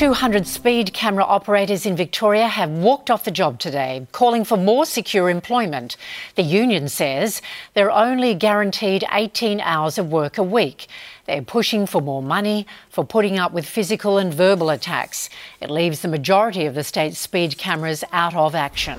200 speed camera operators in Victoria have walked off the job today, calling for more secure employment. The union says they're only guaranteed 18 hours of work a week. They're pushing for more money for putting up with physical and verbal attacks. It leaves the majority of the state's speed cameras out of action.